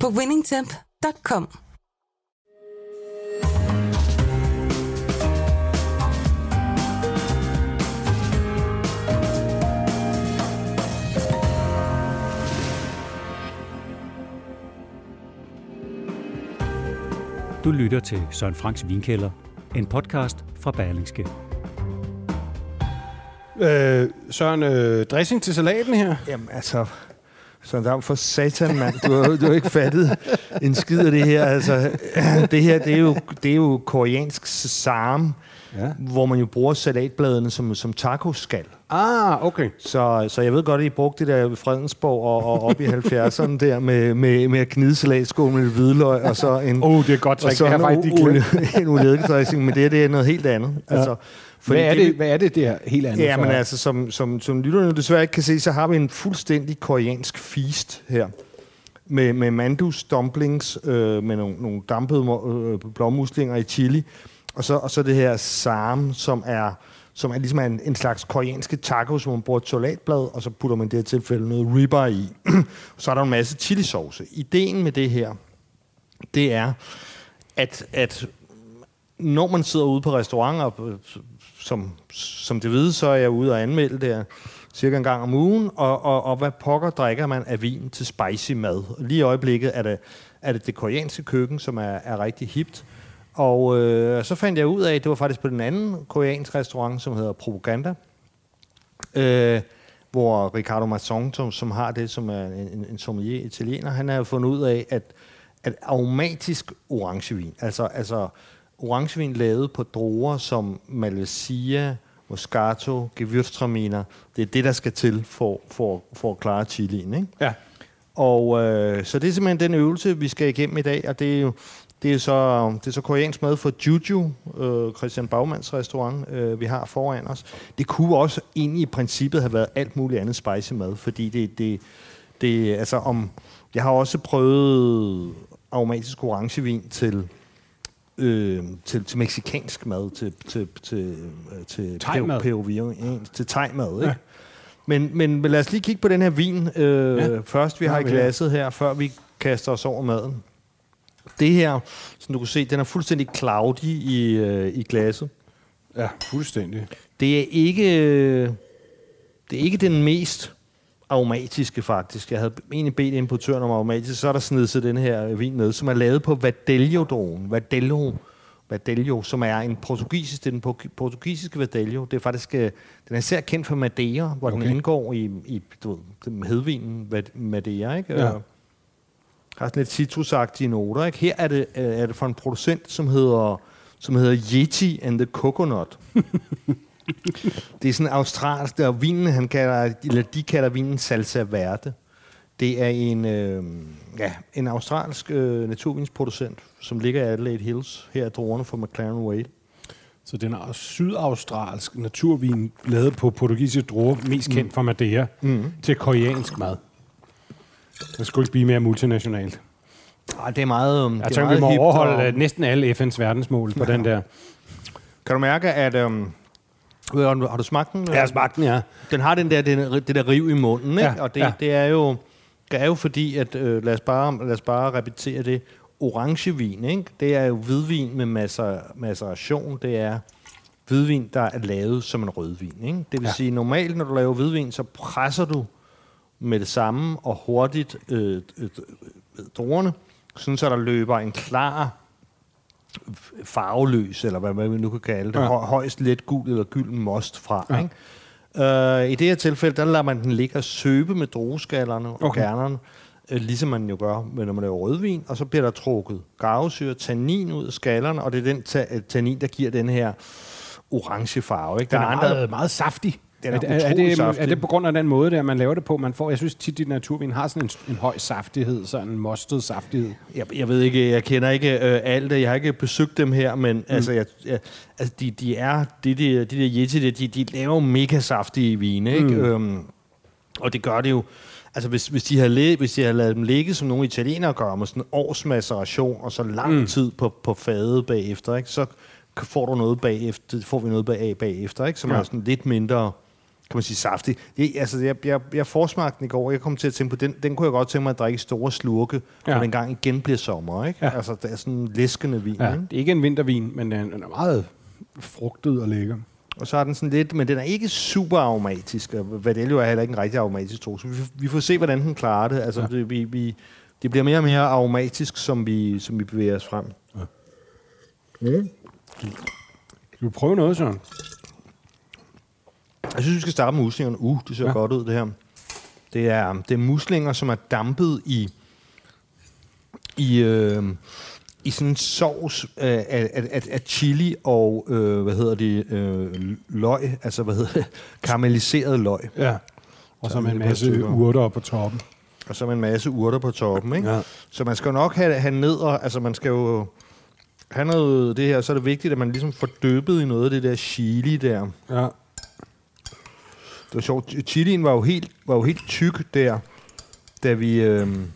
på winningtemp.com. Du lytter til Søren Franks Vinkælder, en podcast fra Berlingske. Øh, Søren, øh, dressing til salaten her? Jamen altså, så der for satan, mand. Du har, du har ikke fattet en skid af det her. Altså, det her, det er jo, det er jo koreansk sarm, ja. hvor man jo bruger salatbladene som, som tacoskal. Ah, okay. Så, så jeg ved godt, at I brugte det der ved Fredensborg og, og op i 70'erne der med, med, med at knide salatskål med hvidløg og så en... Oh, det er godt og så en, en ulededressing, men det, det er noget helt andet. Ja. Altså, fordi hvad, er det, hvad er det, det er helt andet? Ja, men altså, som, som, som lytterne desværre ikke kan se, så har vi en fuldstændig koreansk feast her. Med, med mandus dumplings, øh, med nogle, nogle dampede øh, blåmuslinger i chili, og så, og så det her sam, som er som er ligesom en, en slags koreanske tacos, hvor man bruger et salatblad, og så putter man det her tilfælde noget ribeye i. så er der en masse chili sauce. Ideen med det her, det er, at, at når man sidder ude på restauranter, som, som det ved, så er jeg ude og anmelde det cirka en gang om ugen, og, og, og hvad pokker drikker man af vin til spicy mad? Lige i øjeblikket er det, er det det koreanske køkken, som er, er rigtig hipt, og øh, så fandt jeg ud af, at det var faktisk på den anden koreanske restaurant, som hedder Propaganda, øh, hvor Ricardo Masson, som har det, som er en, en sommelier italiener, han har fundet ud af, at, at aromatisk orangevin, altså, altså orangevin lavet på druer som Malvasia, Moscato, Gewürztraminer, det er det, der skal til for, for, for at klare chilien. Ikke? Ja. Og øh, så det er simpelthen den øvelse, vi skal igennem i dag, og det er jo det er så, det er så koreansk mad fra Juju, øh, Christian Bagmans restaurant, øh, vi har foran os. Det kunne også egentlig i princippet have været alt muligt andet spicy mad, fordi det, det, det altså om, jeg har også prøvet aromatisk orangevin til øh, til, til meksikansk mad, til, til, til, til thai-mad. til thai-mad, ikke? Ja. Men, men lad os lige kigge på den her vin øh, ja. først, vi har i glasset her, før vi kaster os over maden. Det her, som du kan se, den er fuldstændig cloudy i, øh, i glasset. Ja, fuldstændig. Det er ikke, øh, det er ikke den mest aromatiske faktisk. Jeg havde egentlig bedt importøren om aromatisk, så er der snedet sig den her vin ned, som er lavet på Vadello-drogen. Vadello, Vadello, som er en portugisisk, det er den portugisiske Vadello. Det er faktisk, øh, den er især kendt for Madeira, hvor okay. den indgår i, i du ved, hedvinen Madeira, ikke? Ja. har sådan lidt citrusagtige noter, ikke? Her er det, øh, er det fra en producent, som hedder, som hedder Yeti and the Coconut. det er sådan australsk, og vinen, han kalder, eller de kalder vinen salsa verde. Det er en, øh, ja, en australsk øh, naturvinsproducent, som ligger i Adelaide Hills. Her er druerne fra McLaren Wade. Så den er sydaustralsk naturvin, lavet på portugisiske druer, mest kendt mm. fra Madeira, mm. til koreansk mad. Jeg skulle ikke blive mere multinationalt. Ej, det er meget um, Jeg tænker, vi må overholde og... næsten alle FN's verdensmål på ja. den der. Kan du mærke, at um, har du smagt den? Jeg har smagt den, ja. Den har den der, den, det der riv i munden, ikke? Ja, og det, ja. det, er jo, det er jo fordi, at øh, lad, os bare, lad os bare repetere det, orangevin, ikke? det er jo hvidvin med masser, maceration, det er hvidvin, der er lavet som en rødvin. Ikke? Det vil ja. sige, normalt når du laver hvidvin, så presser du med det samme og hurtigt øh, øh, druerne, sådan så der løber en klar farveløs, eller hvad man nu kan kalde det, ja. højst let gul eller gylden most fra. Ja. Ikke? Uh, I det her tilfælde, der lader man den ligge og søbe med drueskallerne og okay. kernerne, uh, ligesom man jo gør, når man laver rødvin, og så bliver der trukket garvesyre, tannin ud af skallerne, og det er den ta- tannin, der giver den her orange farve. Ikke? Der den er, er andre, meget, meget saftig. Den Er, er, det- er, det, saftig. er det på grund af den måde, der man laver det på? Man får, jeg synes tit, at naturvin har sådan en, en høj saftighed, sådan en mostet saftighed. Jeg, jeg ved ikke, jeg kender ikke øh, alt det. Jeg har ikke besøgt dem her, men mm. altså, jeg, jeg, altså de, de er, de, de, de der Yeti, de, de laver mega saftige vine, ikke? Mm. Øhm, og det gør det jo, altså hvis, hvis, de har læ- hvis de har lavet dem ligge, som nogle italienere gør, med sådan en års maceration, og så lang mm. tid på, på fadet bagefter, ikke? så får du noget bagefter, får vi noget bag, bagefter, ikke? som Ja. er sådan lidt mindre kan man sige, saftig. Det, altså, jeg, jeg, jeg forsmagte den i går, jeg kom til at tænke på, den, den kunne jeg godt tænke mig at drikke store slurke, ja. Ja. når den gang igen bliver sommer, ikke? Ja. Ja. Altså, det er sådan en læskende vin, Ja, ja. ikke? det er ikke en vintervin, men den er meget frugtet og lækker. Og så er den sådan lidt, men den er ikke super aromatisk, og Vadelio er heller ikke en rigtig aromatisk tro, så vi, vi får se, hvordan den klarer det. Altså, ja. Ja. det, vi, vi, det bliver mere og mere aromatisk, som vi, som vi bevæger os frem. Skal vi prøve noget, Søren? Jeg synes, vi skal starte med muslingerne. Uh, det ser ja. Godt ud, det her. Det er, det er muslinger, som er dampet i, i, øh, i sådan en sovs af, af, af, af chili og, øh, hvad hedder det, øh, løg, altså hvad hedder det, karamelliseret løg. Ja. Og så med en masse stykker. urter på toppen. Og så med en masse urter på toppen, ikke? Ja. Så man skal jo nok have, have ned, og, altså man skal jo have noget det her, så er det vigtigt, at man ligesom får døbet i noget af det der chili der. Ja. Var sjovt. Chilien var jo helt, var jo helt tyk der, da vi... Øhm,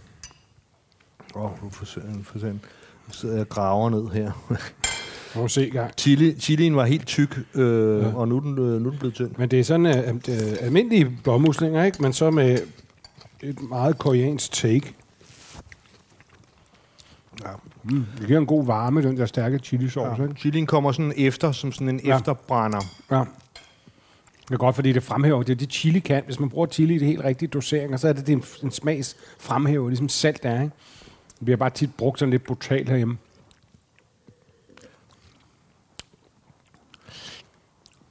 åh, oh, nu Nu sidder jeg og graver ned her. Må vi se gang. Chili, chilien var helt tyk, øh, ja. Ja. og nu er, den, øh, nu er den blevet tynd. Men det er sådan uh, uh, almindelige blåmuslinger, ikke? Men så med et meget koreansk take. Ja. Mm. Det giver en god varme, den der stærke chilisauce, Ja. ikke? Chilien kommer sådan efter, som sådan en ja. Ja. efterbrænder. Ja. Det er godt, fordi det fremhæver, det er det chili kan. Hvis man bruger chili i det helt rigtige dosering, så er det, det en, en smags fremhæver, ligesom salt er, ikke? Det bliver bare tit brugt sådan lidt brutalt herhjemme.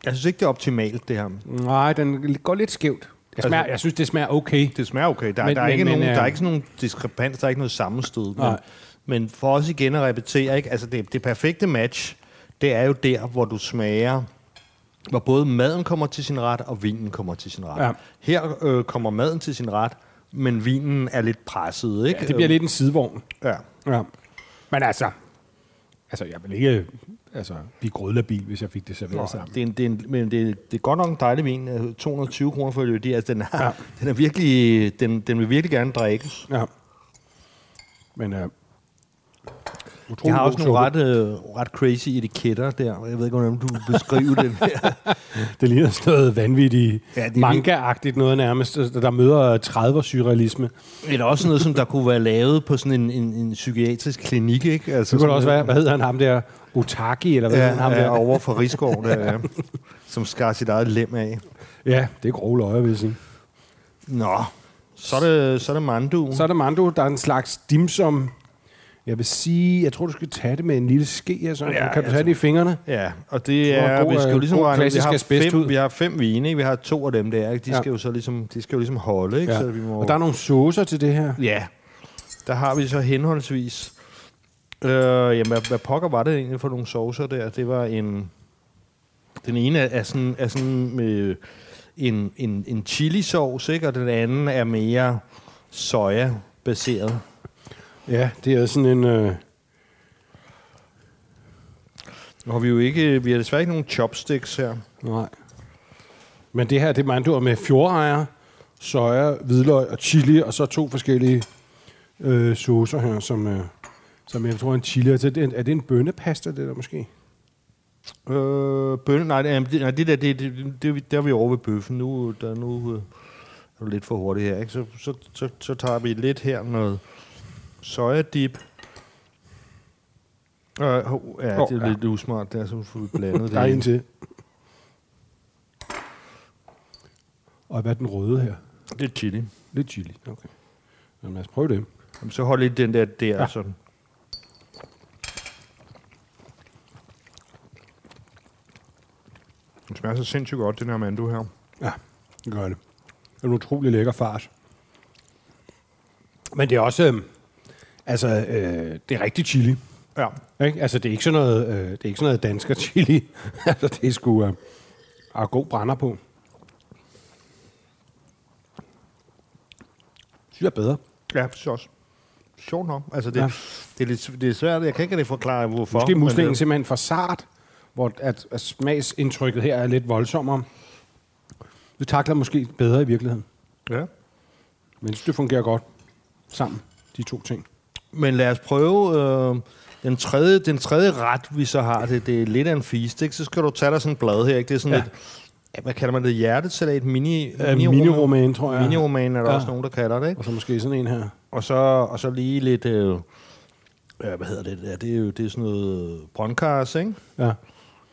Jeg synes ikke, det er optimalt, det her. Nej, den går lidt skævt. Jeg, smager, Altså- jeg synes, det smager okay. Det smager okay. Der, Men- der, er, men- ikke men, nogen, øh, der er ikke sådan nogen diskrepans, der er ikke noget sammenstød. Men, men for os igen at repetere, ikke? Altså det, det perfekte match, det er jo der, hvor du smager, hvor både maden kommer til sin ret, og vinen kommer til sin ret. Ja. Her øh, kommer maden til sin ret, men vinen er lidt presset. Ikke? Ja, det bliver lidt en sidevogn. Ja. Ja. Men altså, altså jeg vil ikke altså, blive grødlabil, hvis jeg fik det serveret Nå, sammen. det, er en, det, er en, men det, det er godt nok en dejlig vin. øh, 220 kroner for det. Altså, den, er, ja. Den, er virkelig, den, den vil virkelig gerne drikkes. Ja. Men uh, De har også nogle ret, øh, ret crazy etiketter der. Jeg ved ikke, hvordan du vil beskrive den her. Det ligner sådan noget vanvittigt, Ja, det manga-agtigt noget nærmest, der møder 30'er surrealisme. Eller også noget, som der kunne være lavet på sådan en, en, en psykiatrisk klinik, ikke? Altså, Så kunne det også være, hvad hedder han ham der, Otaki, eller hvad Ja, hedder han ham ja, der? over for Rigskov, der, ja, som skar sit eget lem af. Ja, det er grove løjer, vil jeg sige. Nå, så er det, så er det mandu. Så er der mando, der er en slags dimsum. Jeg vil sige, jeg tror, du skal tage det med en lille ske her, så Ja, kan du tage det i fingrene? Ja, og det er, god, vi skal jo øh, ligesom regne, ud, vi har, fem, vi har fem vine, ikke? vi har to af dem der, ikke? de, Ja. skal jo så ligesom, de skal jo ligesom holde, ikke? Ja. Så vi må, Og der er nogle saucer til det her. Ja, der har vi så henholdsvis, øh, jamen hvad, hvad pokker var det egentlig for nogle saucer der? Det var en, den ene er sådan, er sådan med en, en, en chili sauce, ikke? og den anden er mere soja-baseret. Ja, det er sådan en... Øh, Nu har vi jo ikke, vi har desværre ikke nogen chopsticks her. nej. Men det her, det er mandoer med fjordejer, soja, hvidløg og chili, og så to forskellige øh, saucer her, som, øh, som jeg tror er en chili. Er det, en- er det en bønnepasta, det der måske? Øh, bønne, nej, det, er- det, nej, det der, det, det, det, det, der er vi over ved bøffen. Nu, der, nu øh, er du lidt for hurtigt her, ikke? Så, så, så, så tager vi lidt her noget sojadip. Øh, ja, det er ja. lidt usmart der, så får vi blandet Der er det. en til. Og hvad er den røde her? Det er chili. Lidt chili, okay. Jamen, lad os prøve det. Jamen, så hold lidt den der der. Ja. sådan. Den smager så sindssygt godt, den her mandu her. Ja, det gør det. Det er en utrolig lækker fars. Men det er også, øh, Altså, øh, det er rigtig chili. Ja. Ikke? Altså, det er ikke sådan noget, øh, det er ikke sådan noget dansker chili. altså, det er sgu... Øh, god brænder på. Synes jeg er bedre. Ja, synes jeg også. Sjovt nok. Altså, det, ja. det, er lidt, det er svært. Jeg kan ikke forklare, hvorfor. Måske er muslingen det... simpelthen for sart, hvor at, at smagsindtrykket her er lidt voldsommere. Det takler måske bedre i virkeligheden. Ja. Men det fungerer godt sammen, de to ting. Men lad os prøve øh, den, tredje, den tredje ret, vi så har. Det, det er lidt af en feast, ikke? Så skal du tage dig sådan et blad her, ikke? Det er sådan Ja. ja. et, ja, hvad kalder man det? Hjertesalat? Mini, Øh, miniroman, tror jeg. Miniroman er der Ja. ja. også nogen, der kalder det, ikke? Og så måske sådan en her. Og så, og så lige lidt... Øh, ja, hvad hedder det? Ja, det er jo det er sådan noget brøndkarse, ikke? Ja.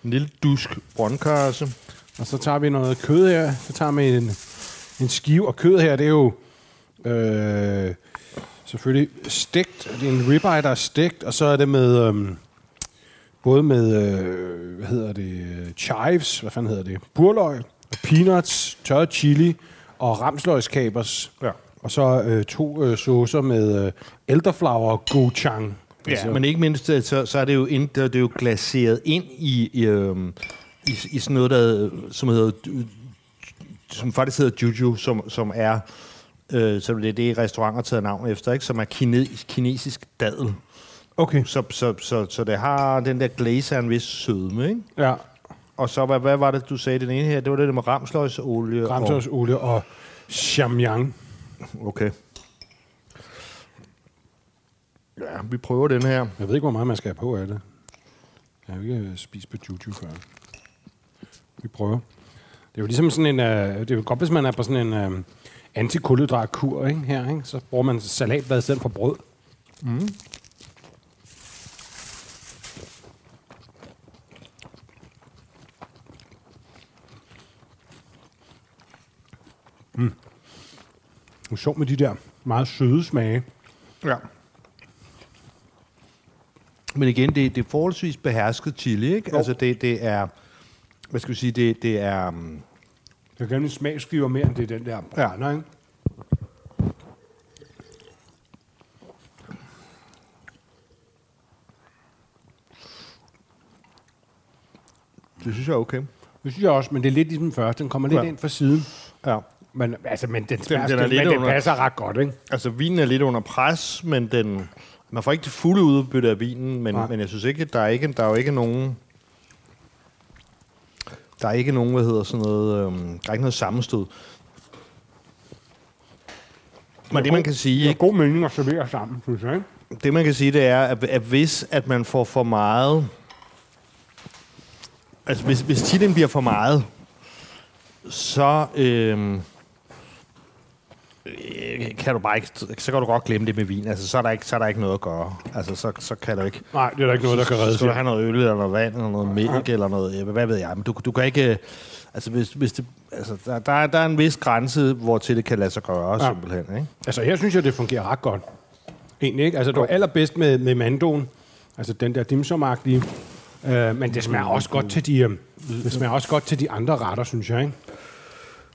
En lille dusk brøndkarse. Og så tager vi noget kød her. Så tager vi en, en skive. Og kød her, det er jo øh, selvfølgelig stegt. Det er en ribeye, der er stegt. Og så er det med... Øh, både med, øh, hvad hedder det, chives, hvad fanden hedder det, burløg, peanuts, tørret chili og ramsløgskabers. Ja. Og så øh, to øh, saucer med øh, elderflower gochujang. Ja, men ikke mindst, øh, så, så er det jo, ind, det er jo glaseret ind i, i, øhm, i, i sådan noget, der, som hedder, som faktisk hedder juju, som, som er, øh, så det er det, restauranter tager navn efter, ikke? som er kine, kinesisk dadel. Okay. Så, så, så, så det har den der glaze af en vis sødme, ikke? Ja, Og så, hvad, hvad var det, du sagde den ene her? Det var det der med ramsløgsolie. ramsløgsolie og. Og, okay. Ja, vi prøver den her. Jeg ved ikke, hvor meget man skal have på af det. Jeg har ikke øh, spist på juju før. Vi prøver. Det er jo ligesom sådan en... Uh, det er jo godt, hvis man er på sådan en uh, antikulhydratkur ikke? her. Ikke? Så bruger man salatblad i stedet for brød. Mm. Det er sjovt med de der meget søde smage. Ja. Men igen, det, det er forholdsvis behersket chili, ikke? Jo. Altså, det, det er... Hvad skal vi sige? Det, det er... um, Jeg kan en smagsgiver mere, end det er den der brænder, ikke? Det synes jeg er okay. Det synes jeg også, men det er lidt ligesom først. Den kommer lidt Ja. ind fra siden. Ja. Men, altså, men den, smager, den den, er den, lidt men den under- passer ret godt, ikke? Altså, vinen er lidt under pres, men den... Man får ikke det fulde udbytte af vinen, men, Nej. men jeg synes ikke, der er ikke, der er jo ikke nogen... Der er ikke nogen, hvad hedder sådan noget... Øhm, der er ikke noget sammenstød. Men det, man kan sige... Det er god mening at servere sammen, synes jeg, ikke? Det man kan sige, det er, at, at hvis at man får for meget... Altså, hvis, hvis chilien bliver for meget, så... Øhm, øh, kan du bare ikke, så kan du godt glemme det med vin. Altså, så er der ikke, så er der ikke noget at gøre. Altså, så, så kan du ikke... Nej, det er der ikke noget, der kan redde Så skal du sig. have noget øl, eller noget vand, eller noget mælk, eller noget... øh, Hvad ved jeg? Men du, du kan ikke... Altså, hvis, hvis det, altså der, der, er, der er en vis grænse, hvor til det kan lade sig gøre, Ja. ja. simpelthen. Ikke? Altså, her synes jeg, det fungerer ret godt. Egentlig, ikke? Altså, det var allerbedst med, med mandoen. Altså, den der dimsumagtige. Øh, men det smager også godt til de, øh, det smager også godt til de andre retter, synes jeg, ikke?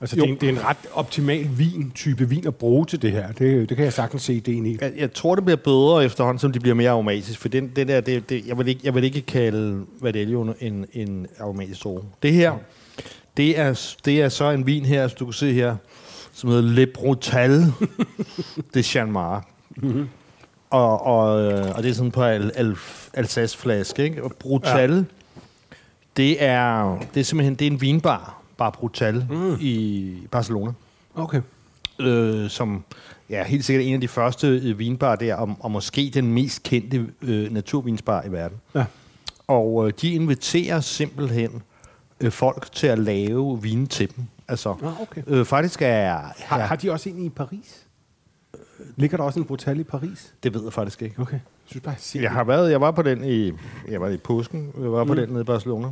Altså, det er, en, det er en ret optimal vin, type vin at bruge til det her. Det, det kan jeg sagtens se ideen i. Jeg, jeg tror, det bliver bedre efterhånden, som de bliver mere aromatiske. For den, det der, det, det, jeg, vil ikke, jeg vil ikke kalde Vadelio en, en aromatisk droge. Det her, det er, det er så en vin her, som du kan se her, som hedder Le Brutal de Chanmar. Mm-hmm. Og, og, øh, og det er sådan på al, al, Alsace-flaske, ikke? Og Brutal, ja. det, er, det er simpelthen det er en vinbar, bare Brutal, mm. i Barcelona Okay. øh, som ja, helt sikkert en af de første øh, vinbarer der, og, og måske den mest kendte øh, naturvinsbar i verden. Ja. Og øh, de inviterer simpelthen øh, folk til at lave vine til dem. Altså, Ah, okay. øh, faktisk er... Har, Ja, har de også en i Paris? Ligger der også en brutal i Paris? det ved jeg faktisk ikke. Okay. Jeg synes bare, jeg Jeg har været, jeg var på den i, jeg var i påsken, jeg var på Mm. den nede i Barcelona.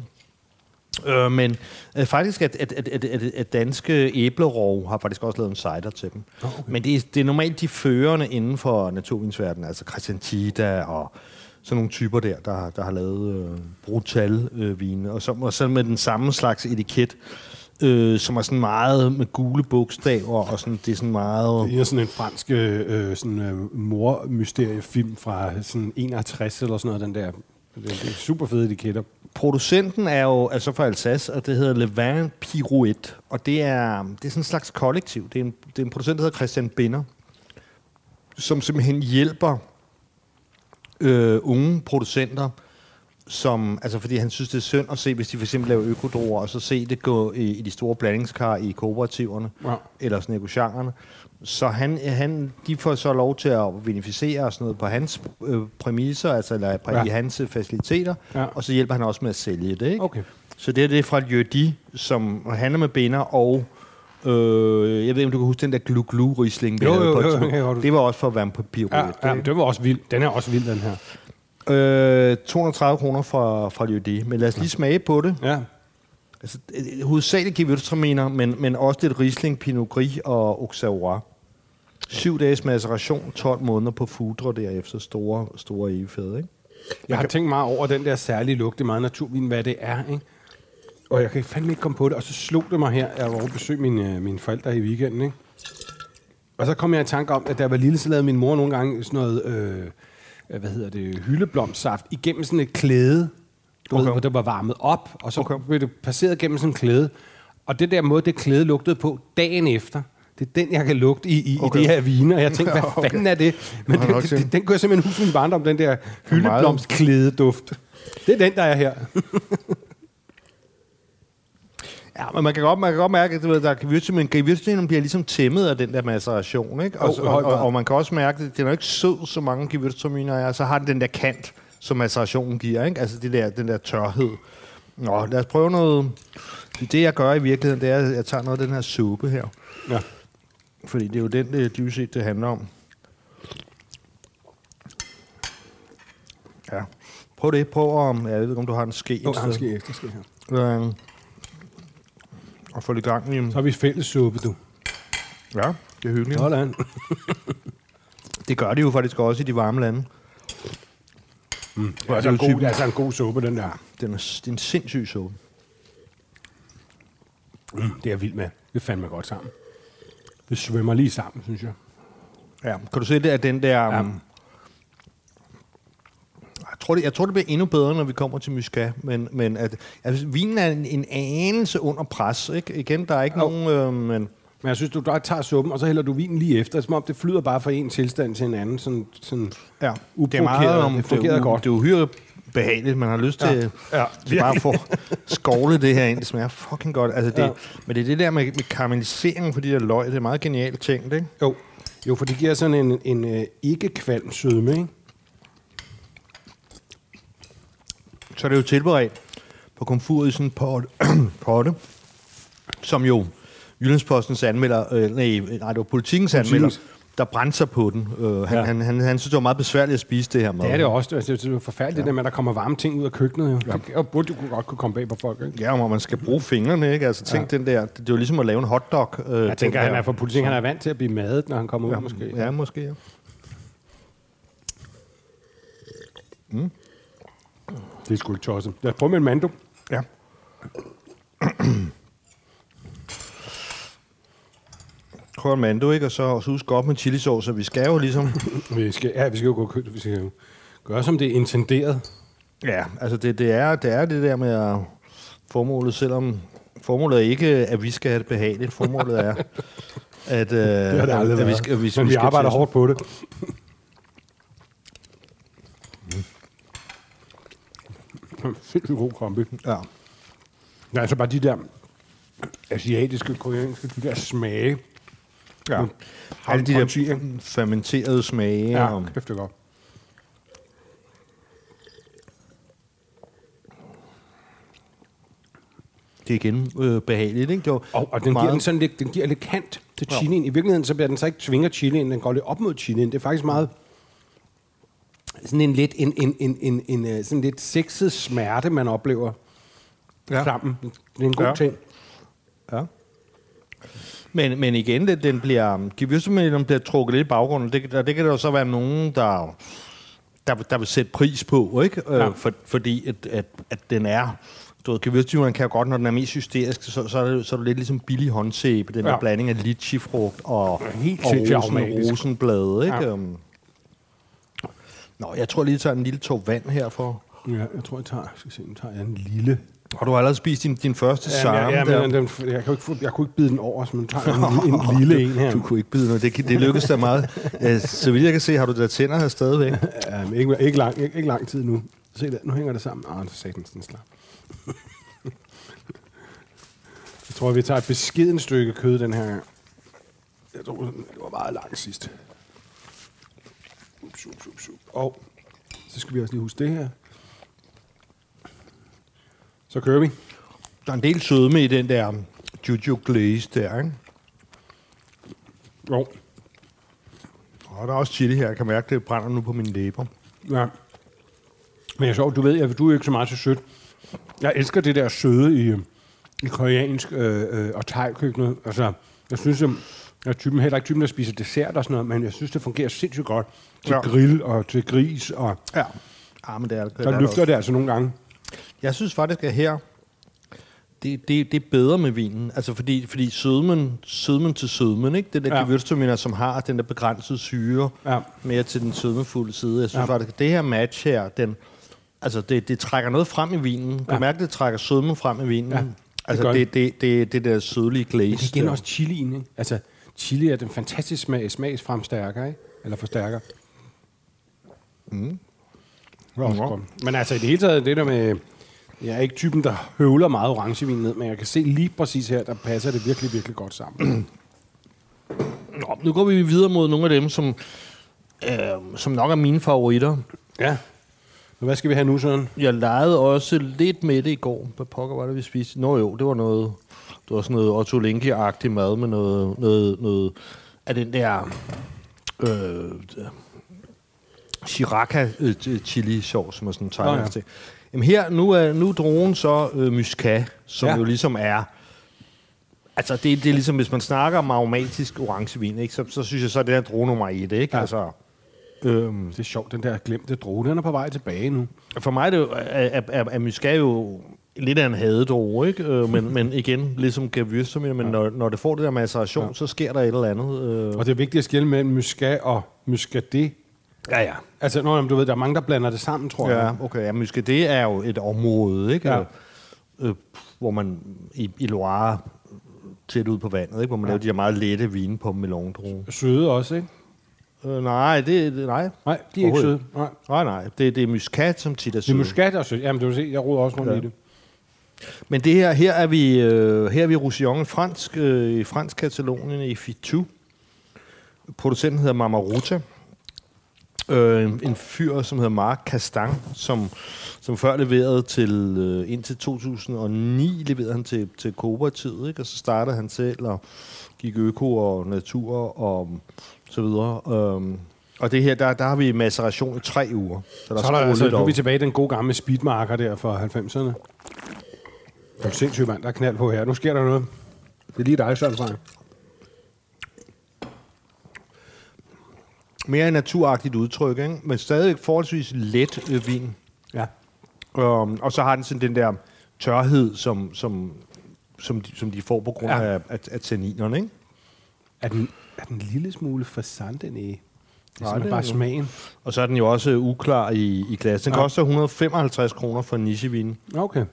Øh, men øh, faktisk, at, at, at, at, at, danske æblerov har faktisk også lavet en cider til dem. Okay. Men det er, det er normalt de førende inden for naturvinsverdenen, altså Christian Tida og sådan nogle typer der, der, der har lavet øh, brutal øh, vine. Og så, og så med den samme slags etiket, øh, som er sådan meget med gule bogstaver, og sådan, det er sådan meget... Det er sådan en fransk øh, sådan, øh, mor-mysteriefilm fra sådan 61 eller sådan noget, den der. Det, er super fede etiketter. Producenten er jo altså fra Alsace, og det hedder Le Vin Pirouette. Og det er, det er sådan en slags kollektiv. Det er en, det er en producent, der hedder Christian Binder, som simpelthen hjælper øh, unge producenter, som, altså fordi han synes, det er synd at se, hvis de for eksempel laver økodroger, og så se det gå i, i de store blandingskar i kooperativerne, Ja. eller sådan negocianterne. Så han, han, de får så lov til at beneficere og sådan noget på hans øh, præmisser, altså eller på, Ja. i hans øh, faciliteter, Ja. og så hjælper han også med at sælge det. Ikke? Okay. Så det er det fra Jødi, som handler med binder, og øh, jeg ved ikke, om du kan huske den der glu-glu risling Jo, jo, jo, jo, jeg kan godt huske. Det var også for vampyr. Ja, ja, det var også vild. Den er også vild, den her. Øh, 230 kroner fra, fra Jødi. Men lad os lige smage på det. Ja. Altså, øh, øh hovedsageligt gewürztraminer, men, men også lidt Riesling, Pinot Gris og Auxerrois. Syv dages maceration, 12 måneder på fudre derefter. Store, store evigfæde, ikke? Jeg har tænkt meget over den der særlige lugt. Det er meget naturvin, hvad det er, ikke? Og jeg kan fandme ikke komme på det. Og så slog det mig her. Jeg var over besøg mine, øh, mine forældre i weekenden, ikke? Og så kom jeg i tanke om, at da jeg var lille, så lavede min mor nogle gange sådan noget, øh, øh hvad hedder det, hyldeblomstsaft igennem sådan et klæde, okay. ved, hvor det var varmet op, og så okay. Blev det passeret gennem sådan en klæde. Og det der måde, det klæde lugtede på dagen efter, det er den, jeg kan lugte i, i, okay. I de her viner. Og jeg tænkte, hvad Okay. fanden er det? Men Nå, den, nok den, jeg simpelthen huske min barndom, den der hyldeblomstklædeduft. Det er den, der er her. Ja, men man kan godt, man kan godt mærke, at ved, der er men gewürztraminer bliver ligesom tæmmet af den der maceration, ikke? Og, i og, og, og, man kan også mærke, at den er ikke sød, så mange gewürztraminer er, så har den den der kant, som macerationen giver, ikke? Altså det der, den der tørhed. Nå, lad os prøve noget. Det, det, jeg gør i virkeligheden, det er, at jeg tager noget af den her suppe her. Ja. Fordi det er jo den, det dybest set, det handler om. Ja. Prøv det. Prøv om... Jeg ved ikke, om du har en ske. Jo, han sted. skal ekstra skal her. Øh, og få lidt gang i Så har vi fælles suppe, du. Ja, det er hyggeligt. Sådan. Det gør de jo faktisk også i de varme lande. Mm. Det er, altså en god, det er altså en god suppe, den der. Den er, det er en sindssyg suppe. Mm, det er jeg vild med. Det fandt mig godt sammen. Det svømmer lige sammen, synes jeg. Ja, kan du se det, at den der... Ja. Ja. Jeg tror, det, jeg tror, det bliver endnu bedre, når vi kommer til Muscat, men, men at, altså, vinen er en, en anelse under pres, ikke? Igen, der er ikke Jo. nogen... Øh, men, Men jeg synes, du tager suppen, og så hælder du vinen lige efter. Det er som om, det flyder bare fra en tilstand til en anden. Sådan, sådan ja. Det fungerer det, er u- godt. Det er uhyre behageligt. Man har lyst Ja. til, Ja, til bare at få skovle det her ind. Det smager fucking godt. Altså, det, Ja. ja. Men det er det der med, med karamellisering for de der løg. Det er meget genialt tænkt, ikke? Jo. jo, for det giver sådan en, en uh, ikke-kvalm sødme, ikke? så er det jo tilberedt på komfur i sådan en potte, potte som jo Jyllandspostens anmelder, øh, nej, nej, det var Politikens anmelder, der brændte sig på den. Øh, han, Ja. han, han, han synes, det var meget besværligt at spise det her mad. Det er det også. Altså, det er forfærdeligt, ja. det der med, at der kommer varme ting ud af køkkenet. Jo. Ja. Det burde jo godt kunne komme bag på folk, ikke? Ja, og man skal bruge fingrene, ikke? Altså, tænk ja. den der, det, er jo ligesom at lave en hotdog. Øh, Jeg tænker, han er for politik. Han er vant til at blive madet, når han kommer ud, ja, måske. Ja, måske, ja. Det er sgu ikke tosset. Lad os prøve med en mando. Ja. Prøv en mando, ikke? Og så, og så husk op med chilisauce. Så vi skal jo ligesom... Vi skal, ja, vi skal jo gå kø- vi skal jo gøre, som det er intenderet. Ja, altså det, det, er, det er det der med at formålet, selvom formålet er ikke, at vi skal have det behageligt. Formålet er, at, øh, Det har det aldrig at, at vi skal, at vi, Men vi skal arbejder hårdt på det. Sindssygt god kombi. Ja. Der er altså bare de der asiatiske, koreanske, de der smage. Ja. Alle de der fermenterede smage. Ja, og, kæft det er godt. det er igen øh, behageligt, ikke? Det var Og, og den, giver meget- den, sådan lidt, den giver lidt kant til Ja. chilien. I virkeligheden så bliver den så ikke tvinger chilien, den går lidt op mod chilien. Det er faktisk meget sådan en lidt, en, en, en, en, en, øh, sådan lidt sexet smerte, man oplever Ja. sammen. Det er en god Ja. ting. Ja. Men, men igen, det, den bliver, gewürztraminer bliver trukket lidt i baggrunden. Det, der, det kan der jo så være nogen, der, der, der vil sætte pris på, ikke? Ja. Øh, for, fordi at, at, at den er... Du ved, gewürztraminer kan jo godt, når den er mest hysterisk, så, så, er, det, så er det lidt ligesom billig håndsæbe, den Ja. der blanding af litchifrugt og, Helt og rosen, rosenblade, ikke? Ja. Ja. Nå, jeg tror lige, jeg tager en lille tog vand her for... Ja, jeg tror, jeg tager, jeg skal se, nu tager jeg en lille Har du allerede spist din, din første Ja, sarm? ja, ja, men den, jeg, kunne ikke, jeg kunne ikke bide den over, så man tager en, en lille en her. Du kunne ikke byde noget. Det, det lykkedes da meget. Så vidt jeg kan se, har du da tænder her stadigvæk. Ja, ikke, ikke, lang, ikke, ikke lang tid nu. Se der, nu hænger det sammen. Ah, satans den slap. jeg tror, vi tager et beskeden stykke kød den her gang. Jeg tror, det var meget langt sidst. Ups, ups, ups, ups. Og så skal vi også lige huske det her. Så kører vi. Der er en del sødme i den der Juju Glaze der, ikke? Jo. Og der er også chili her. Jeg kan mærke, det brænder nu på mine læber. Ja. Men jeg sjovt, du ved, at du er ikke så meget til sødt. Jeg elsker det der søde i, i koreansk øh, øh, og thai-køkkenet. Altså, jeg synes, at jeg er typen, heller ikke typen, der spiser dessert og sådan noget, men jeg synes, det fungerer sindssygt godt til Ja. ja. grill og til gris, og Ja. Ah, men det er, det der løfter det altså nogle gange. Jeg synes faktisk, at her, det, det, det er bedre med vinen. Altså fordi, fordi sødmen, sødmen til sødmen, ikke? Det der Ja. gewürztraminer, som har den der begrænsede syre, Ja. mere til den sødmefulde side. Jeg synes Ja. faktisk, at det her match her, den, altså det, det trækker noget frem i vinen. Du Ja. mærke, det trækker sødmen frem i vinen. Ja, det Altså gør det, det, det, det der sødlige glaze. Men det er igen der. også chilien, ikke? Altså, chili er den fantastiske smag, smagsfremstærker, ikke? Eller forstærker. Mm. Det også godt. Men altså, i det hele taget, det der med... Jeg er ikke typen, der høvler meget orangevin ned, men jeg kan se lige præcis her, der passer det virkelig, virkelig godt sammen. Nå, nu går vi videre mod nogle af dem, som, øh, som nok er mine favoritter. ja. Så hvad skal vi have nu, sådan? Jeg legede også lidt med det i går. Hvad pokker var det, vi spiste? Nå jo, det var noget... Det var sådan noget Otto Lengi-agtig mad med noget, noget, noget af den der... Øh, Shiraka øh, chili sauce, som er sådan en Nå, ja. Jamen her, nu er, nu er dronen så øh, muscat, som Ja. ja. jo ligesom er... Altså, det, det er ligesom, hvis man snakker om aromatisk orangevin, ikke, så, så synes jeg, så er det her drone nummer et, ikke? Ja. Altså, øhm, Det er sjovt, den der glemte droge, den er på vej tilbage nu. for mig er, det jo, er, er, er jo lidt af en hadedroge, ikke? Øh, men, men igen, ligesom Gewürztraminer, men når, når det får det der maceration, Ja. ja. så sker der et eller andet. Øh. Og det er vigtigt at skille mellem muscat og muscadet. Ja, ja. Altså, når du ved, der er mange, der blander det sammen, tror Ja, jeg. okay. Ja, muscat, det er jo et område, ikke? Ja. Øh, øh, hvor man i, i Loire tæt ud på vandet, ikke? Hvor man ja. laver de her meget lette vine på melondroge. Søde også, ikke? Øh, nej, det, det, nej. Nej, de er ikke søde. Nej. Nej, nej. Det, det er muscat, som tit er Det er søde. muscat og søde. Jamen, du vil se, jeg roder også rundt Ja. i det. Men det her, her er vi, øh, her er vi Roussillon, fransk, øh, i fransk Katalonien i Fitu. Producenten hedder Mamaruta. Øh, en, en fyr, som hedder Marc Castan, som, som før leverede til, øh, indtil 2009, leverede han til, til kooperativet, ikke? og så startede han selv og gik øko og natur og så videre. Um, og det her, der, der har vi maceration i tre uger. Så der Så er der, altså, nu er vi tilbage i den gode gamle speedmarker der fra 90'erne. Det er sindssygt, mand. Der er knald på her. Nu sker der noget. Det er lige dig, Søren Mere naturagtigt udtryk, ikke? men stadig forholdsvis let øh, vin. Ja. Um, og så har den sådan den der tørhed, som, som, som, de, som de får på grund Ja. ja. af, af, af tanninerne. Ikke? Er den, er den en lille smule fasant, den i? Det er Nej, det bare smagen. Og så er den jo også uklar i, i glas. Den Ja. ja. koster 155 kroner for en nichevin. Okay.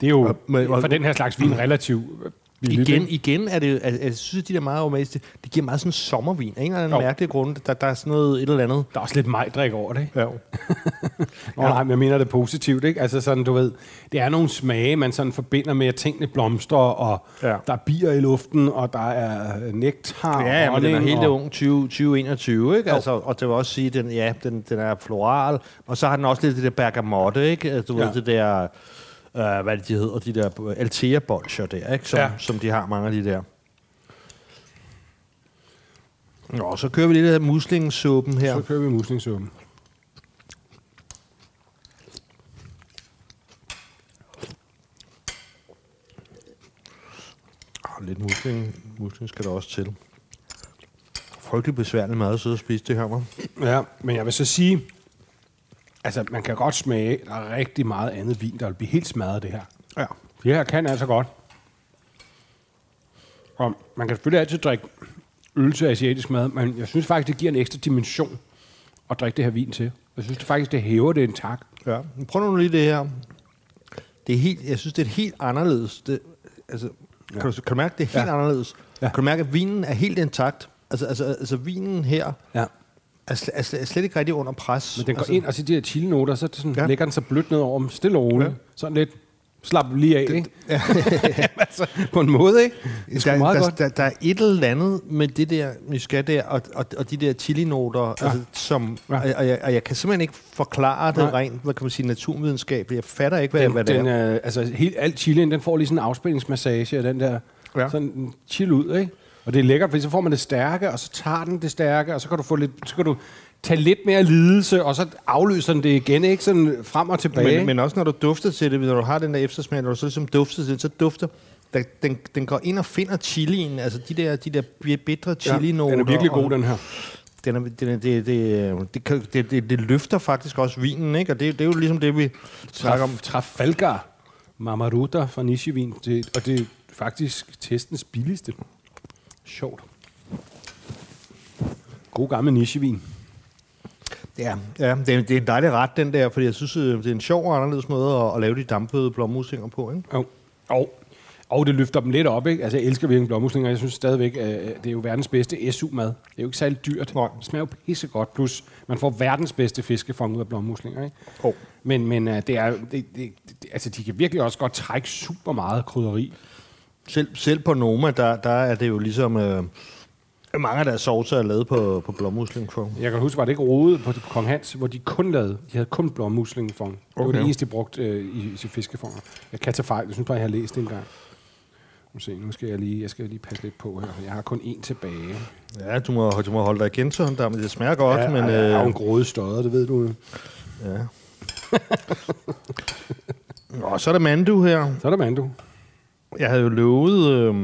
Det er jo Og- men- for den her slags vin relativt billigt. Igen, ikke? igen er det, altså, jeg synes, at de der meget aromatiske, det giver meget sådan sommervin. Af en eller anden Jo. mærkelig grund, der, der er sådan noget et eller andet. Der er også lidt majdrik over det. ikke? Ja. Nå, nej, men jeg mener det positivt, ikke? Altså sådan, du ved, det er nogle smage, man sådan forbinder med, at tingene blomstrer, og ja. Ja. der er bier i luften, og der er nektar Ja, ja, og men den er helt og... ung, 20, 2021, ikke? Jo. Altså, og det vil også sige, den, ja, den, den er floral, og så har den også lidt det der bergamotte, ikke? Altså, Du Ja. ja. ved, det der, øh, hvad det, de hedder, de der altea bolcher der, ikke? Som, Ja. som de har, mange af de der. Nå, så kører vi lidt af muslingesuppen her. Så kører vi muslingssuppen. Oh, lidt musling, musling skal der også til. Frygtelig besværlig mad at sidde og spise det her. Ja, men jeg vil så sige, altså man kan godt smage, der er rigtig meget andet vin, der vil blive helt smadret det her. Ja. Det her kan altså godt. Og man kan selvfølgelig altid drikke øl til asiatisk mad, men jeg synes faktisk, det giver en ekstra dimension at drikke det her vin til. Jeg synes det faktisk, det hæver det en tak. Ja. Men Prøv nu lige det her. det er helt, jeg synes, det er helt anderledes. Det, altså, ja. kan, du, kan du mærke, det er helt Ja. anderledes? Ja. Kan du mærke, at vinen er helt intakt? Altså, altså, altså vinen her Ja. Er, sl- er, sl- er slet ikke rigtig under pres. Men den går altså, ind, og så de her chili-noter, så det sådan, ja. Lægger den så blødt ned over dem, stille og roligt. Ja. Sådan lidt, slap lige af, ikke? Ja. altså, på en måde, ikke? Det er der, meget der, godt. Der, der er et eller andet med det der muskat der, og, og, og de der chili-noter, ja. altså, som, Ja. og, og, jeg, og jeg kan simpelthen ikke forklare det Nej. rent, hvad kan man sige, naturvidenskabeligt. Jeg fatter ikke, hvad, Den, hvad det den, er. øh, altså, helt, alt chilien, den får lige sådan en afspændingsmassage, og den der, ja. Sådan chill ud, ikke? Og det er lækkert, fordi så får man det stærke, og så tager den det stærke, og så kan du få lidt, så kan du tage lidt mere lidelse, og så afløser den det igen, ikke? Sådan frem og tilbage. Men, men også når du dufter til det, når du har den der eftersmag, når du så ligesom dufter til det, så dufter der, den, den går ind og finder chilien, altså de der, de der bitre chili-noter. den er virkelig god, og- den her. Den er, den er, det, det, det, det, det, det løfter faktisk også vinen, ikke? Og det, det er jo ligesom det, vi snakker om. Traf, Trafalgar Mamaruta fra Nishivin, det, og det er faktisk testens billigste. Sjovt. God gammel Nishivin. Ja, ja det, er, det er en dejlig ret, den der, fordi jeg synes, øh, det er en sjov og anderledes måde at, at lave de dampede blommusinger på, ikke? Og, og, og det løfter dem lidt op, ikke? Altså, jeg elsker virkelig blommuslinger. Jeg synes stadigvæk, øh, det er jo verdens bedste SU-mad. Det er jo ikke særlig dyrt. Nej. Det smager jo pissegodt. Plus, man får verdens bedste fiskefang ud af blommuslinger, ikke? Oh. Men, men øh, det er, det, det, det, altså, de kan virkelig også godt trække super meget krydderi. Selv, selv på Noma, der, der er det jo ligesom... Øh, mange af deres saucer er lavet på, på blommusling for. Jeg kan huske, var det ikke Rode på, Kong Hans, hvor de kun lavede, de havde kun blommuslingefond. Det var Okay. det eneste, de brugte øh, i, i fiskefonger. Jeg kan tage fejl, jeg synes bare, jeg har læst det engang. Nu, se, nu skal jeg lige, jeg skal lige passe lidt på her. Jeg har kun én tilbage. Ja, du må, du må holde dig igen, så der, men det smager godt, ja, men... jeg er jo Øh, en gråde støder, det ved du jo. ja. Nå, så er der mandu her. Så er der mandu. Jeg havde jo lovet... Øh,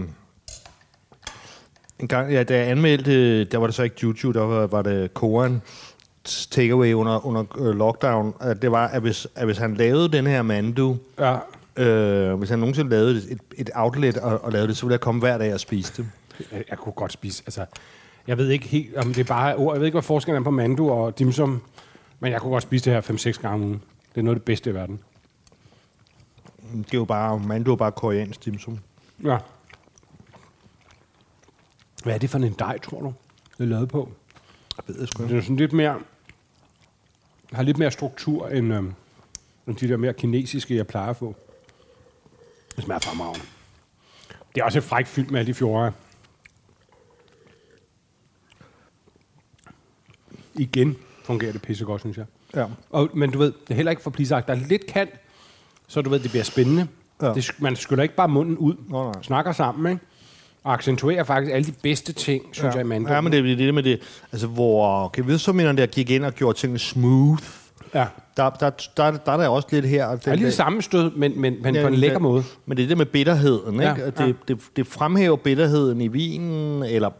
en gang, ja, da jeg anmeldte, der var det så ikke Juju, der var, var det Koran takeaway under, under øh, lockdown, at det var, at hvis, at hvis han lavede den her mandu, Ja, øh, hvis han nogensinde lavede et, et outlet og, og lavede det, så ville jeg komme hver dag og spise det. jeg, jeg kunne godt spise. Altså, jeg ved ikke helt, om det er bare ord. Jeg ved ikke, hvad forskellen er på mandu og dimsum. Men jeg kunne godt spise det her 5-6 gange om ugen. Det er noget af det bedste i verden. Det er jo bare, mandu er bare koreansk dimsum. Ja. Hvad er det for en dej, tror du, det er lavet på? Jeg ved det sgu Det er sådan lidt mere, har lidt mere struktur end, øhm, end de der mere kinesiske, jeg plejer at få. Det smager fremragende. Det er også et frækt fyldt med alle de fjorder. Igen fungerer det pissegodt, synes jeg. Ja. Og, men du ved, det er heller ikke for plisagt. Der er lidt kant, så du ved, det bliver spændende. Ja. Det, man skyller ikke bare munden ud. Nå, nej. Snakker sammen, ikke? Og accentuerer faktisk alle de bedste ting, synes ja. jeg, i mandagen. Ja, men det er det med det, altså hvor kevidsominderne der gik ind og gjorde tingene smooth, Ja. der, der, der, der er der også lidt her. Det er lige det samme stød, men, men, men Ja, på en lækker det- måde. Men det er det med bitterheden, ikke? Ja, Ja, ja. det, det, det fremhæver bitterheden i vinen, eller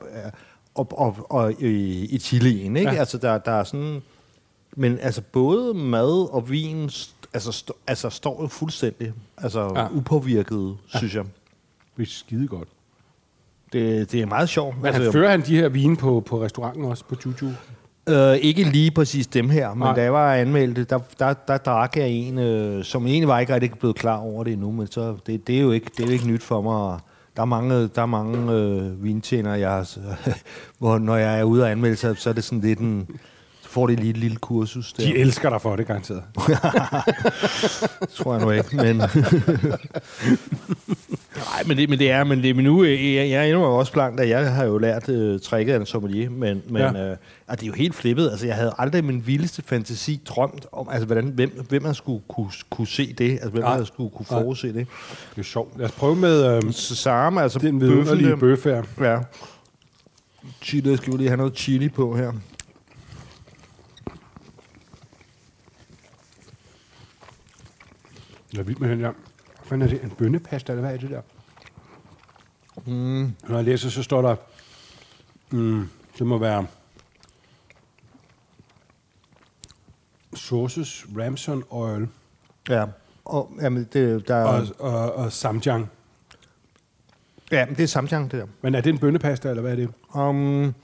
og, og, og i, i chilien, ikke? Ja. Altså, der, der er sådan... Men altså, både mad og vin altså, st- altså, står jo fuldstændig altså, Ja. upåvirket, ja. synes jeg. Det er skide godt. Det, det er meget sjovt. Men altså, altså, fører han de her vine på, på restauranten også, på Juju? Øh, ikke lige præcis dem her, men Nej. da jeg var anmeldt der, der, der drak jeg en, øh, som egentlig var ikke rigtig blevet klar over det endnu, men så, det, det, er jo ikke, det er jo ikke nyt for mig. Der er mange, der er mange øh, vintjener, jeg har, hvor når jeg er ude og anmelde, så, så er det sådan lidt en, så får det lige et lille kursus der. De elsker dig for det, garanteret. tror jeg nu ikke, men... Nej, men det, men det er, men, det, men nu, øh, jeg, jeg endnu også blank, at jeg har jo lært øh, tricket af en sommelier, men, men Ja. ja. øh, og det er jo helt flippet. Altså, jeg havde aldrig min vildeste fantasi drømt om, altså, hvordan, hvem, hvem man skulle kunne, kunne se det, altså, hvem Nej. man skulle kunne forudse det. Det er sjovt. Lad os prøve med Så samme, altså den vidunderlige der- bøf her. Ja. Chili, jeg skal jo lige have noget chili på her. Jeg er vild med den der. Hvad er det? En bønnepasta, eller hvad er det der? Mm. Når jeg læser, så står der, mm, det må være sauces, Ramson oil Ja. Og, jamen, det, der, og, og, og samjang. ja, det er samjang, det der. Men er det en bønnepasta, eller hvad er det? Um,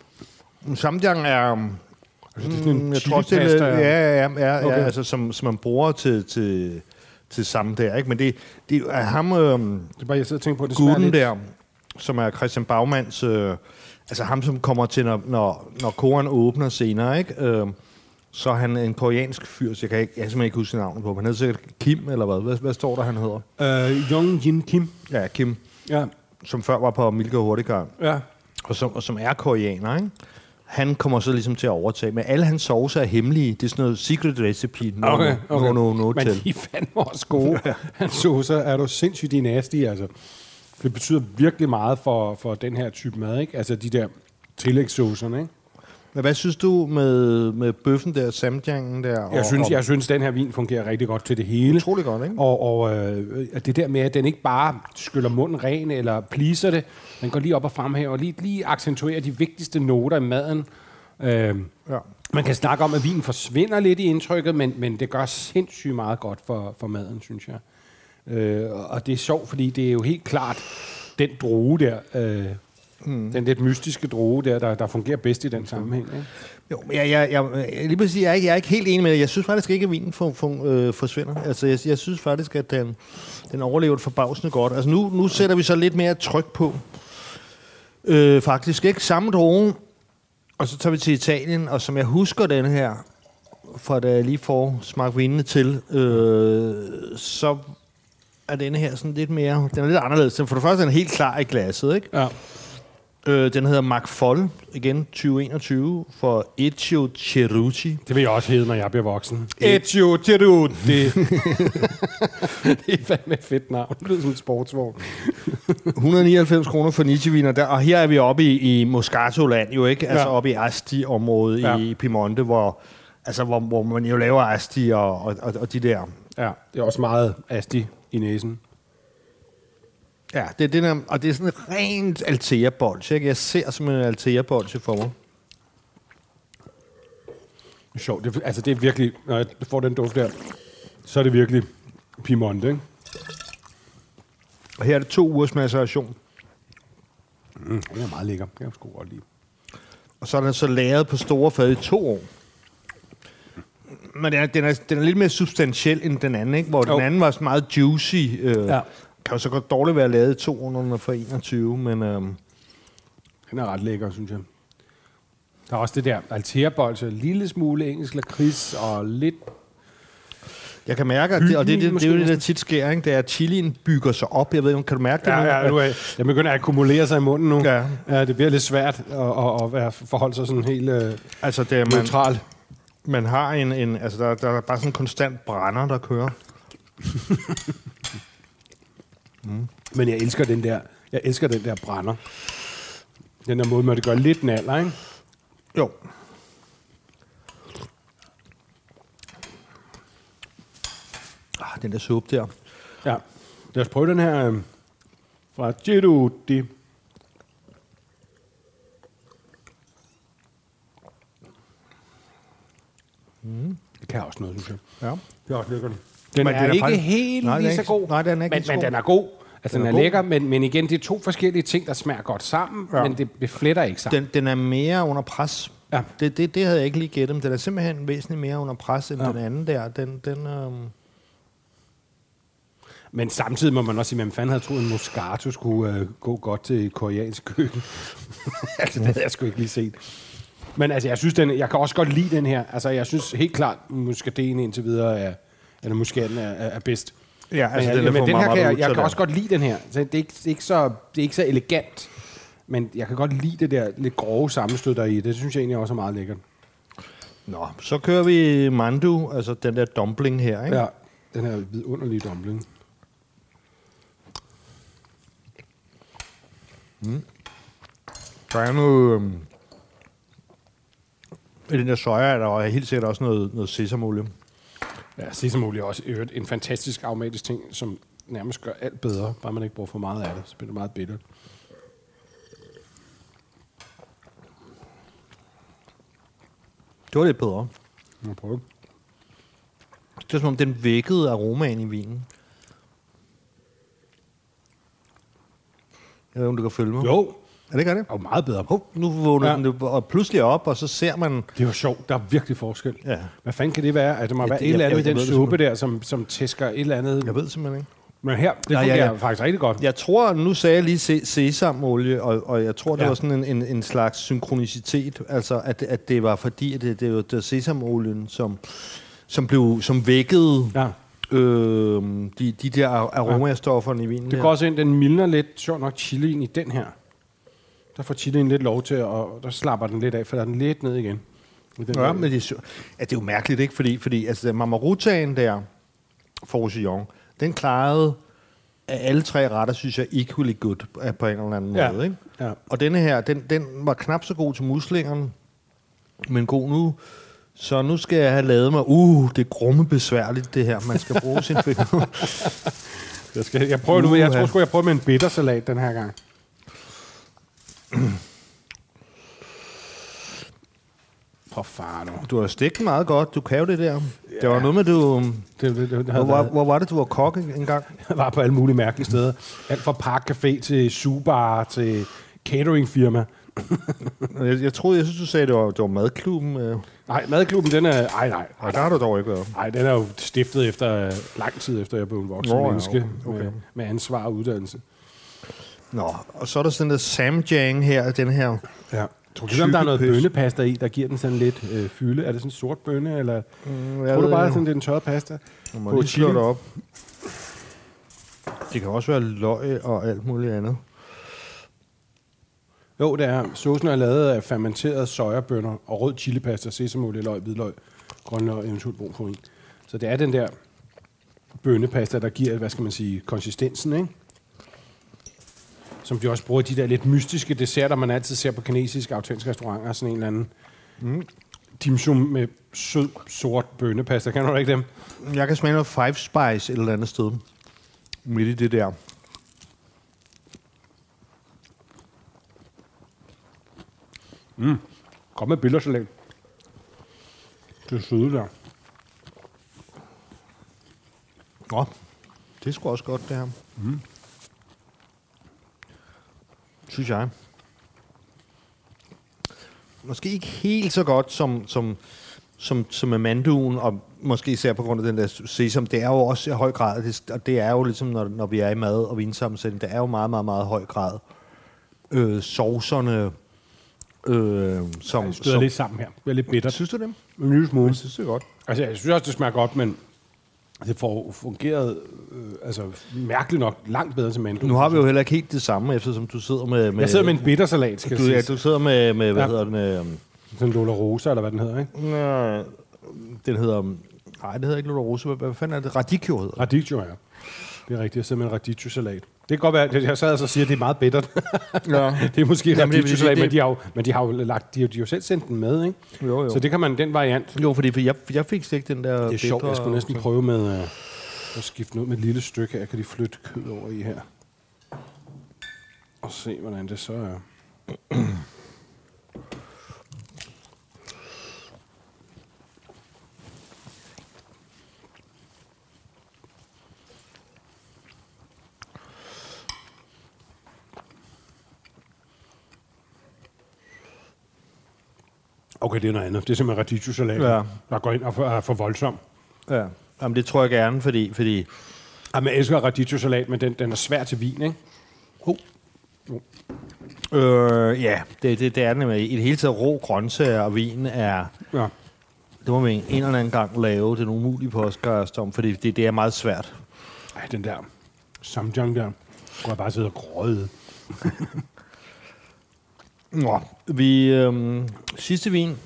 samjang er... Um, Altså, det er sådan en Mm, jeg tror det er, ja, ja, ja, ja, Okay. ja altså, som, som man bruger til, til, det samme der, ikke? Men det, det er ham, øh, Det er bare, jeg sidder og tænker på, at det gutten der, som er Christian Bagmans, øh, altså ham, som kommer til, når, når, når koren åbner senere, ikke? Øh, så er han en koreansk fyr, så jeg kan, ikke, jeg simpelthen ikke huske navnet på, men han hedder sikkert Kim, eller hvad? Hvad, hvad står der, han hedder? Øh, Jong Jin Kim. Ja, Kim, Ja, som før var på Milka Hurtigar, ja. og som, og som er koreaner, ikke? Han kommer så ligesom til at overtage, men alle hans saucer er hemmelige. Det er sådan noget secret recipe. No, Okay, okay. No, no, no, Men til. de er fandme også gode. Hans saucer er du sindssygt i nasty, altså. Det betyder virkelig meget for, for den her type mad, ikke? Altså de der tillægssaucerne, ikke? Men hvad synes du med, med bøffen der, samjangen der? Jeg og, synes, og, jeg synes, den her vin fungerer rigtig godt til det hele. Utrolig godt, ikke? Og, og øh, det der med, at den ikke bare skyller munden ren eller pleaser det, den går lige op og fremhæver og lige, lige accentuerer de vigtigste noter i maden. Øh, Ja. man kan snakke om, at vinen forsvinder lidt i indtrykket, men, men det gør sindssygt meget godt for, for maden, synes jeg. Øh, og det er sjovt, fordi det er jo helt klart den droge der, øh, mm. den lidt mystiske droge der, der, der fungerer bedst i den sammenhæng. Ikke? Jo, men jeg, jeg, jeg, lige præcis, jeg, er ikke, jeg er ikke helt enig med det. Jeg synes faktisk ikke, at vinen for, for, øh, forsvinder. Altså, jeg, jeg synes faktisk, at den, den overlever forbavsende godt. Altså, nu, nu sætter vi så lidt mere tryk på. Øh, faktisk ikke samme droge, og så tager vi til Italien, og som jeg husker den her, fra da jeg lige får smagt vinene til, øh, så er denne her sådan lidt mere, den er lidt anderledes. Den- For det første er den helt klar i glasset, ikke? Ja. Øh, den hedder Mark Foll, igen 2021, for Ezio Cerucci. Det vil jeg også hedde, når jeg bliver voksen. Ezio Cerucci. Det, det er fandme et fedt navn. Det lyder som en sportsvogn. 199 kroner for Nietzsche-viner. Der, og her er vi oppe i, i Moscato-land, jo ikke? Altså Ja. oppe i Asti-området ja. i Piemonte, hvor, altså, hvor, hvor man jo laver Asti og, og, og, og de der... Ja, det er også meget asti i næsen. Ja, det er det der, og det er sådan en rent Altea-bolsje, ikke? Jeg ser som en Altea-bolsje for mig. Sjovt. Det, altså, det er virkelig... Når jeg får den duft der, så er det virkelig Piemonte, ikke? Og her er det to ugers maceration. Mm, den er meget lækker. Det kan jeg godt lide. Og så er den så lagret på store fad i to år. Men den er, den, er, den er lidt mere substantiel end den anden, ikke? Hvor Jo. den anden var sådan meget juicy. Øh, Ja. Kan jo så godt dårligt være lavet i to år, når den er fra 21, men... Øh, Den er ret lækker, synes jeg. Der er også det der Altea-bolse, en lille smule engelsk lakrids og lidt... jeg kan mærke, at det, og det, det, det, det, er jo det, der tit sker, ikke? det er, at chilien bygger sig op. Jeg ved ikke, kan du mærke det? Ja, nu? ja, nu er, jeg begynder at akkumulere sig i munden nu. Ja. ja det bliver lidt svært at, at, at forholde sig sådan helt øh, Altså, det er, man, neutral. man har en... en altså, der, der er bare sådan en konstant brænder, der kører. Men jeg elsker den der, jeg elsker den der brænder. Den der måde, man det gør lidt naller, ikke? Jo. Ah, den der suppe der. Ja. Lad os prøve den her øh, fra Giruti. Mm. Det kan også noget, synes jeg. Ja. Det er også lækkert. Den Men er, den er ikke faktisk- helt Nej, den lige så god. nej, den er ikke men, men den er god. Altså, Den den er er, god. lækker, men, men igen, det er to forskellige ting, der smager godt sammen, Ja. men det, det fletter ikke sammen. Den, den er mere under pres. Ja. Det, det, det havde jeg ikke lige gættet, men den er simpelthen væsentligt mere under pres end Ja. den anden der. Den, den, øhm, Men samtidig må man også sige, at man fanden havde troet, at Moscato skulle øh, gå godt til koreansk køkken. altså, det havde jeg sgu ikke lige set. Men altså, jeg synes, den, jeg kan også godt lide den her. Altså, jeg synes helt klart, muscadinen indtil videre er, eller muskaten er, er, er bedst. Ja, altså, men den, jeg, men får den her kan jeg, jeg kan også godt lide den her. Så det, er ikke, det, er ikke så, det er ikke så elegant, men jeg kan godt lide det der lidt grove sammenstød der i. Det synes jeg egentlig også er meget lækkert. Nå, så kører vi mandu, altså den der dumpling her, ikke? Ja, den her vidunderlige dumpling. Der er noget... Øhm, I den der soja er der er helt sikkert også noget, noget sesamolie. Ja, sesamolie er også i øvrigt en fantastisk aromatisk ting, som nærmest gør alt bedre, bare man ikke bruger for meget af det. Så bliver det meget bittert. Det var lidt bedre. Jeg må prøve. Det er som om, den vækkede aromaen i vinen. Jeg ved, om du kan følge mig. Jo, Er det ikke det? Og meget bedre. Hov, nu vågner Ja. ja. den og pludselig op, og så ser man... Det var sjovt. Der er virkelig forskel. Ja. Hvad fanden kan det være? At der må Ja, være det- et eller andet i den suppe der, som, som tæsker et eller andet. Jeg ved simpelthen ikke. Men her, det Ja, ja, fungerer ja. faktisk rigtig godt. Jeg tror, nu sagde jeg lige se- sesamolie, og, og jeg tror, det Ja. ja. var sådan en, en, en slags synkronicitet. Altså, at, at det var fordi, at det, det var, det var sesamolien, som, som, blev, som vækkede Ja. øh, de, de der aromastofferne i vinen. Det går også ind, den mildner lidt, sjovt nok, chilien i den her. Der får chilien lidt lov til, og der slapper den lidt af, for der er den lidt ned igen. Den Ja, men det er, ja, det er jo mærkeligt, ikke? Fordi, fordi altså, Mamarutaen der, for Roussillon, den klarede af alle tre retter, synes jeg, equally good øh, på en eller anden Ja. måde. Ikke? Ja. Og denne her, den, den var knap så god til muslingerne, men god nu. Så nu skal jeg have lavet mig, uh, det er grumme besværligt, det her. Man skal bruge sin finger. Jeg, skal, jeg prøver nu, jeg tror sgu, jeg prøver med en bittersalat den her gang. For far nu. Du har stegt den meget godt, du kan jo det der. Det var noget med, du... Det, det, det, det Hvor, været, hvor var det, du var kok en en gang? jeg var på alle mulige mærkelige steder. Alt fra parkcafé til subar til cateringfirma. Jeg, jeg troede, jeg synes, du sagde, det var, det var madklubben. Øh. Nej, madklubben, den er... Ej, nej. Nej, der har du dog ikke været. Nej, den er jo stiftet efter øh, lang tid efter, jeg blev en voksen Nå, ja, menneske okay. med, med ansvar og uddannelse. Nå, og så er der sådan der samjang her, den her. Ja. Tror du, om der er noget bønnepasta i, der giver den sådan lidt øh, fylde? Er det sådan en sort bønne, eller Mm, tror du bare, sådan, det er en tørret pasta? Jeg må lige slå det op. Det kan også være løg og alt muligt andet. Jo, det er. Saucen er lavet af fermenterede sojabønner og rød chilipasta, sesamolie, løg, hvidløg, grønløg og eventuelt brun farin. Så det er den der bønnepasta, der giver, hvad skal man sige, konsistensen, ikke? Som de også bruger de der lidt mystiske desserter, man altid ser på kinesiske autentiske restauranter. Sådan en eller anden mm. dimsum med sød, sort bønnepasta. Kan du ikke dem? Jeg kan smage noget Five Spice et eller andet sted. Midt i det der. Kom med billersalat. Det er søde der. Nå, det er sgu også godt, det her. Mm. Synes jeg. Måske ikke helt så godt som, som, som, som med manduen, og måske især på grund af den der sesam. Det er jo også i høj grad, det, og det er jo ligesom, når, når vi er i mad og vinsammensætning, det er jo meget, meget, meget høj grad. Øh, sovserne, øh, som... Jeg støder som lidt sammen her. Det er lidt bittert. Synes du det? En lille smule. Jeg synes det er godt. Altså, jeg synes også, det smager godt, men det får fungeret øh, altså, mærkeligt nok langt bedre til mandel. Nu har vi jo heller ikke helt det samme, eftersom du sidder med... med Jeg sidder med en bittersalat, skal du, jeg ja, sige. du sidder med, med hvad Ja. hedder den? Øh, Sådan Lola Rosa, eller hvad den hedder, ikke? øh, den hedder... Nej, det hedder ikke Lola Rosa. Hvad, hvad fanden er det? Radicchio hedder. Radicchio, ja. Det er rigtigt, jeg sidder med en radicchio-salat. Det kan godt være, at jeg sad altså og siger, at det er meget bittert. Ja. det er måske Jamen, det- radicchio-salat, det- men de har jo, men de har jo, lagt, de har, de har jo selv sendt den med, ikke? Jo, jo. Så det kan man, den variant. Jo, fordi for jeg, jeg fik slet ikke den der... Det er sjovt, jeg skulle næsten prøve med øh, at skifte ud med et lille stykke. Jeg kan de flytte kød over i her. Og se, hvordan det så er. Okay, det er noget andet. Det er simpelthen radicchio-salat, Ja. der går ind og er for voldsom. Ja. Jamen, det tror jeg gerne, fordi... fordi Jamen, jeg elsker radicchio-salat, men den, den er svær til vin, ikke? øh, ja, det, det, det er nemlig. I det hele taget rå grøntsager og vin er... Ja. Det må vi en eller anden gang lave den umulige podcast om, fordi det, det er meget svært. Ej, den der samjang der, kunne jeg bare sidde og grøde. Nå, vi... Øhm, sidste vin,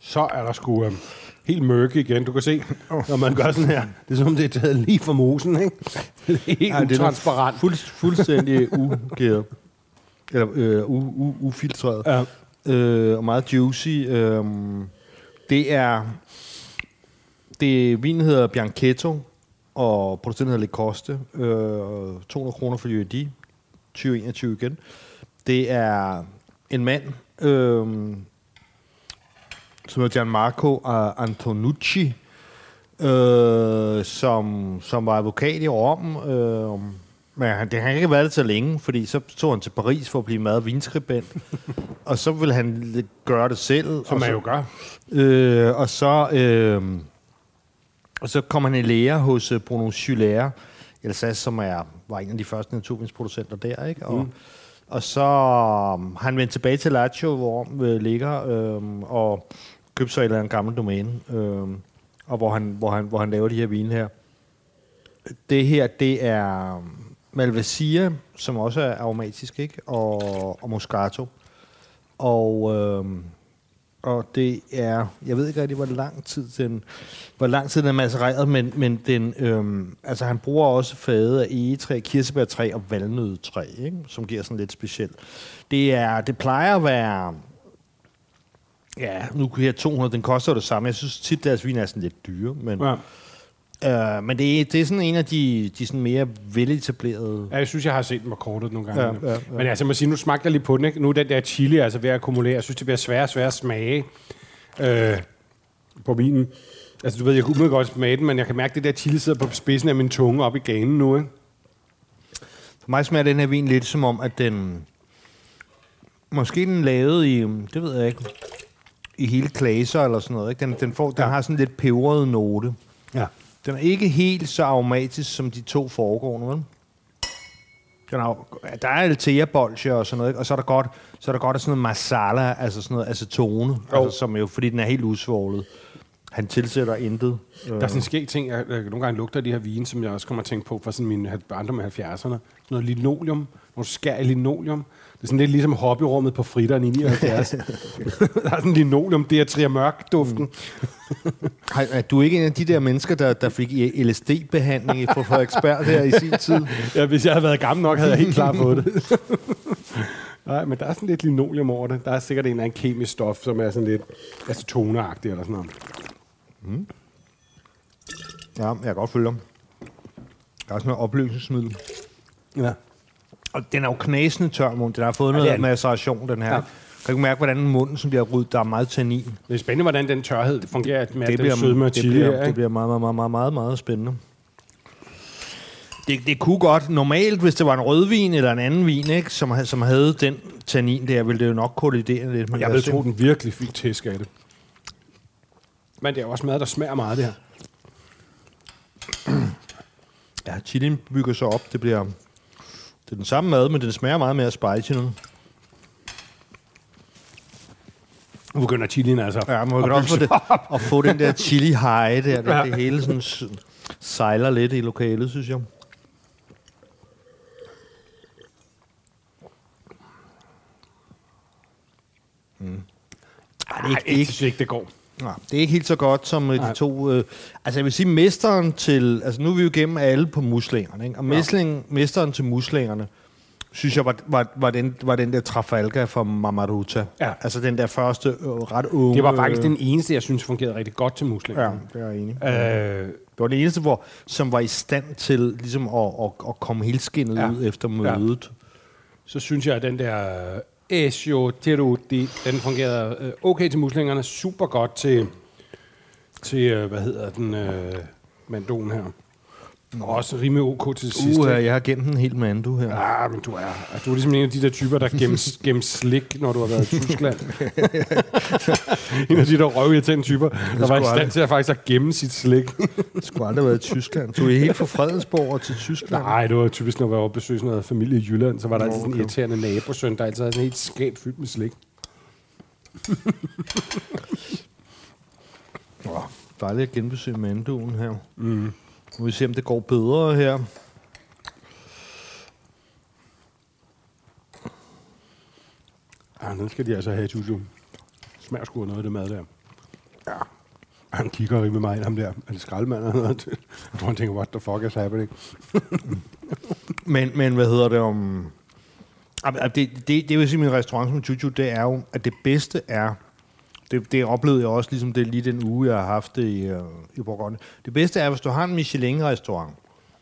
Så er der sgu øh, helt mørke igen. Du kan se, når man gør sådan her. Det er som om, det er taget lige fra mosen, ikke? Det er helt Ej, det er utransparent. Fuld, fuldstændig ugæret. Eller øh, u, u, ufiltreret. Ja. Øh, og meget juicy. Øh, det er... Det, vinen hedder Bianchetto, og producenten hedder Le Coste. Øh, 200 kroner for UAD. 2021 igen. Det er en mand, øh, som hedder Gianmarco Antonucci, øh, som, som var advokat i Rom, øh, Men han, det har ikke været det så længe, fordi så tog han til Paris for at blive mad- og vinskribent. og så ville han gøre det selv. Som og man så, jo gør. Øh, og så... Øh, og så kom han i lære hos uh, Bruno Schulaire, Alsace, som er, var en af de første naturvindsproducenter der, ikke? Og, mm og så um, han vendt tilbage til Lazio, hvor øh, ligger, øh, og købte så et eller andet gammelt domæne, øh, og hvor han, hvor, han, hvor han laver de her vine her. Det her, det er um, Malvasia, som også er aromatisk, ikke? Og, og Moscato. Og, øh, og det er, jeg ved ikke rigtig, hvor lang tid den, hvor lang tid den er macereret, men, men den, øhm, altså han bruger også fade af egetræ, kirsebærtræ og valnødetræ, ikke? som giver sådan lidt specielt. Det, er, det plejer at være, ja, nu her 200, den koster det samme. Jeg synes tit, deres vin er sådan lidt dyre, men, Ja øh, men det, er, det er sådan en af de, de sådan mere veletablerede... Ja, jeg synes, jeg har set den på kortet nogle gange. Ja, ja, ja. Men altså, jeg må sige, nu smagte jeg lige på den. Ikke? Nu er den der chili altså ved at akkumulere. Jeg synes, det bliver sværere og sværere at smage øh, på vinen. Altså, du ved, jeg kunne godt smage den, men jeg kan mærke, at det der chili sidder på spidsen af min tunge op i ganen nu. Ikke? For mig smager den her vin lidt som om, at den... Måske den lavet i, det ved jeg ikke, i hele klaser eller sådan noget. Ikke? Den, den, får, den har sådan lidt peberet note. Ja. Den er ikke helt så aromatisk som de to foregående, vel? Den er, der er altea bolsje og sådan noget, ikke? og så er der godt, så er der godt af sådan noget masala, altså sådan noget acetone, altså, som jo, fordi den er helt usvoglet. Han tilsætter intet. Der er sådan en skæg ting, jeg, jeg nogle gange lugter af de her vine, som jeg også kommer at tænke på fra sådan min barndom af 70'erne. Sådan noget linoleum, nogle skær i linoleum. Det er sådan lidt ligesom hobbyrummet på fritteren i 79. der er sådan linoleum, det er trier mørk duften. Har- Er du ikke en af de der mennesker, der, der fik LSD-behandling på Frederiksberg der i sin tid? Ja, hvis jeg havde været gammel nok, havde jeg helt klart fået det. Nej, men der er sådan lidt linoleum over det. Der er sikkert en eller anden kemisk stof, som er sådan lidt acetoneagtig eller sådan noget. Ja, jeg kan godt følge dem. Der er sådan noget opløsningsmiddel. Ja. Og den er jo knasende tør, mund. Den har fået Ja, det noget er maceration, den her. Ja. Kan du mærke, hvordan munden som bliver ryddet? Der er meget tannin. Det er spændende, hvordan den tørhed fungerer med det, den sødme det, bliver, det bliver meget, meget, meget, meget, meget, meget spændende. Det, det kunne godt, normalt, hvis det var en rødvin eller en anden vin, ikke, som, som havde den tannin der, ville det jo nok kollidere lidt. Men Jeg lad vil os se. tro, den virkelig fik tæsk af det. Men det er også mad, der smager meget, det her. Ja, chilien bygger sig op. Det bliver... Det er den samme mad, men den smager meget mere spicy nu. Nu begynder chilien altså. Ja, man kan også få, det, at få den der chili high der. Det, Ja. det hele sådan sejler lidt i lokalet, synes jeg. Mm. Ej, det er Ej, ikke, det jeg ikke, ikke, det går. Nej, det er ikke helt så godt som øh, Nej. de to... Øh, altså jeg vil sige, mesteren til... Altså nu er vi jo igennem alle på muslingerne, ikke? Og mesling, mesteren til muslingerne, synes jeg, var, var, var, den, var den der Trafalgar fra Mamaruta. Ja. Altså den der første øh, ret unge... Det var faktisk den eneste, jeg synes fungerede rigtig godt til muslinger. Ja, det er jeg enig. Øh, Det var det eneste, hvor, som var i stand til ligesom at, at, at komme helt skinnet Ja. ja. ud efter mødet. så synes jeg, at den der Esio Teruti, den fungerede øh, okay til muslingerne, super godt til, til øh, hvad hedder den, øh, mandoen her. Og også rimelig ok til sidst. Uh, jeg har gemt en helt mandu her. Ja, men du er, du er ligesom en af de der typer, der gemmer, gemmer slik, når du har været i Tyskland. en af de der røvirriterende typer, der var i stand til at faktisk at gemme sit slik. Jeg skulle aldrig have været i Tyskland. Tog I helt fra Fredensborg og til Tyskland? Nej, det var typisk, når jeg var besøge sådan noget familie i Jylland, så var der altid sådan en irriterende nabosøn, der altid havde sådan et helt skab fyldt med slik. Oh, dejligt at genbesøge manduen her. Mm. Nu må vi se, om det går bedre her. Ja, den skal de altså have, Juju. Smager sgu noget af det mad der. Ja. Han kigger rimelig meget ind, ham der. Er det skraldemand eller noget? Jeg tror, han tænker, what the fuck is happening? Men, men hvad hedder det om... Det, det, det vil sige, min restaurant som Juju, det er jo, at det bedste er... Det, det oplevede jeg også, ligesom det lige den uge, jeg har haft det i, uh, i Bourgogne. Det bedste er, hvis du har en Michelin-restaurant,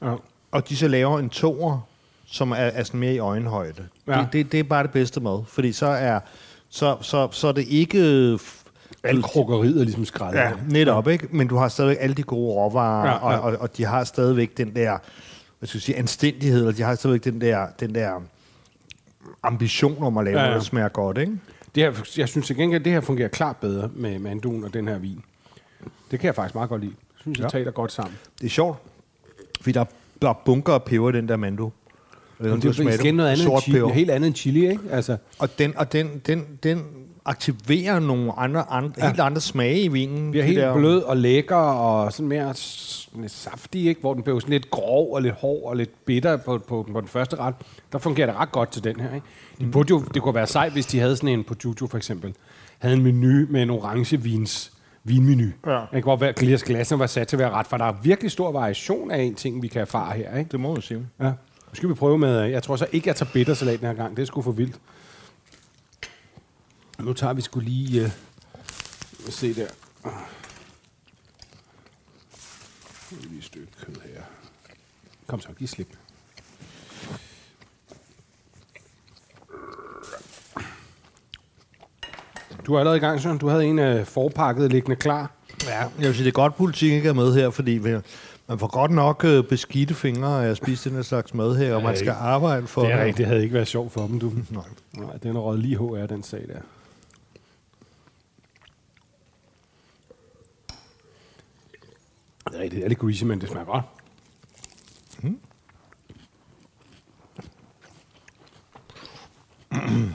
Ja. og de så laver en toer, som er, er sådan mere i øjenhøjde. Ja. Det, det, det er bare det bedste mad, fordi så er, så, så, så er det ikke... Alt krukkeriet er ligesom skraldet. Ja, netop, ikke? Men du har stadigvæk alle de gode råvarer, Ja, ja. Og, og, og de har stadigvæk den der hvad skal jeg sige, anstændighed, eller de har stadigvæk den der, den der ambition om at lave ja, ja. noget, der smager godt, ikke? Det her, jeg synes til gengæld, at det her fungerer klart bedre med manduen og den her vin. Det kan jeg faktisk meget godt lide. Jeg synes, Ja. taler godt sammen. Det er sjovt, fordi der er, der er bunker af peber i den der mando. Det er jo igen noget andet end Sort chili, peber. helt andet end chili, ikke? Altså, Og den, og den, den, den aktiverer nogle andre, andre Ja. helt andre smage i vinen. bliver De helt der- blød og lækker og sådan mere s- lidt saftig, ikke? Hvor den bliver sådan lidt grov og lidt hård og lidt bitter på, på, på den første ret. Der fungerer det ret godt til den her, ikke? De burde jo, det kunne være sejt, hvis de havde sådan en på Juju for eksempel. Havde en menu med en orange vins vinmenu. Ja. Ikke? Hvor hver glas glasen var sat til være ret, for der er virkelig stor variation af en ting, vi kan erfare her. Ikke? Det må man sige. Ja. Nu skal vi prøve med, jeg tror så ikke, jeg tager bittersalat den her gang. Det er sgu for vildt. Nu tager vi sgu lige, uh, se der. Er lige et stykke kød her. Kom så, giv slip. Du er allerede i gang, Søren. Du havde en uh, forpakket liggende klar. Ja, jeg vil sige, det er godt, politik ikke er med her, fordi vi- man får godt nok øh, beskidte fingre af at spise den her slags mad her, og man skal arbejde for Det er. Det havde ikke været sjovt for dem, du. Nej. Nej, den er røget lige HR, den sag der. Det er rigtigt. Det er lidt greasy, men det smager godt.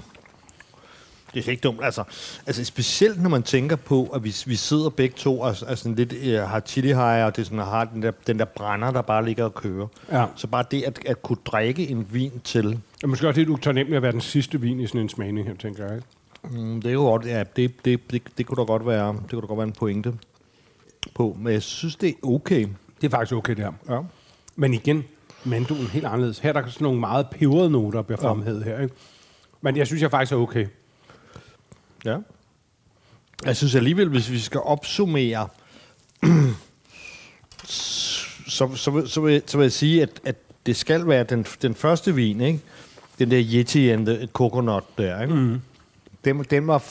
Det er ikke dumt. Altså, altså specielt når man tænker på, at vi, vi sidder begge to og er sådan lidt, øh, har chili high, og det sådan, har den der, den der brænder, der bare ligger og kører. Ja. Så bare det at, at kunne drikke en vin til, Og måske også lidt utaknemmelig at være den sidste vin i sådan en smagning her, tænker jeg. Ikke? mm, det er jo godt, ja, det, det, det, det, kunne da godt være, det kunne da godt være en pointe på. Men jeg synes, det er okay. Det er faktisk okay, det her. Ja. Men igen, manduen er helt anderledes. Her er der sådan nogle meget peberede noter, der bliver fremhævet her. Ikke? Men jeg synes, jeg faktisk er okay. Ja. Jeg synes alligevel, hvis vi skal opsummere, så, så, vil, så, vil, så vil jeg sige, at, at det skal være den, den første vin, ikke? Den der Yeti and the Coconut der, ikke? Mm. Den, den, var,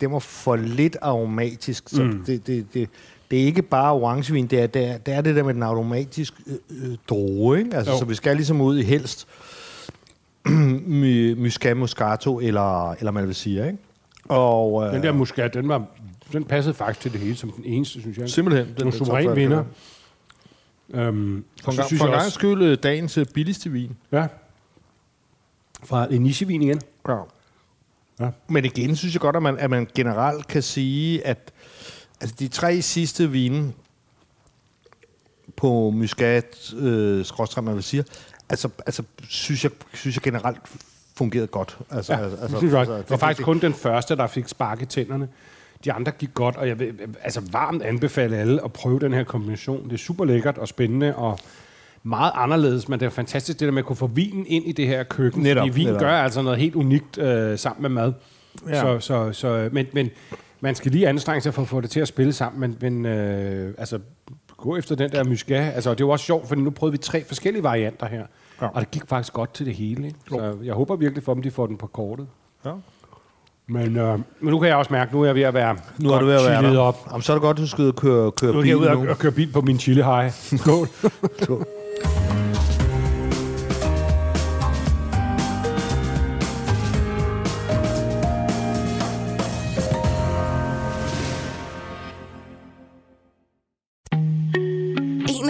den var for lidt aromatisk. Så mm. det, det, det, det er ikke bare orangevin, det er det, er, det, er det der med den aromatiske øh, øh, droge, ikke? Altså, Jo. så vi skal ligesom ud i helst my, Muscat Moscato, eller, eller man vil sige, ikke? Og, øh, Den der muskat, den, var, den passede faktisk til det hele som den eneste, synes jeg. Simpelthen. Den Den suveræn vinder. Øhm, For en så gang, for gang skyld øh, dagens billigste vin. ja, fra en nichevin igen. Ja. Ja. Men igen synes jeg godt, at man, at man generelt kan sige, at altså de tre sidste vine på Muscat, øh, man vil sige, altså, altså synes, jeg, synes jeg generelt fungerede godt. Altså, Ja, altså, altså, det, altså, det var faktisk det, kun den første, der fik spark i tænderne. De andre gik godt, og jeg vil altså varmt anbefale alle at prøve den her kombination. Det er super lækkert og spændende og meget anderledes, men det er fantastisk det der med at kunne få vinen ind i det her køkken. Netop, fordi vin netop. gør altså noget helt unikt øh, sammen med mad. Ja. Så, så, så, men, men man skal lige anstrenge sig for at få det til at spille sammen, men, men øh, altså, gå efter den der muscat. Altså, det jo også sjovt, for nu prøvede vi tre forskellige varianter her, Ja. og det gik faktisk godt til det hele. Ikke? Så jeg håber virkelig for dem, de får den på kortet. Ja. Men, øh, men nu kan jeg også mærke, nu er jeg ved at være Nu er du ved at være der. op. Jamen, så er det godt, at du skal ud køre, køre Nu bil jeg ude nu. og køre bil på min chili high. Skål. Skål.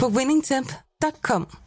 på winningtemp.com.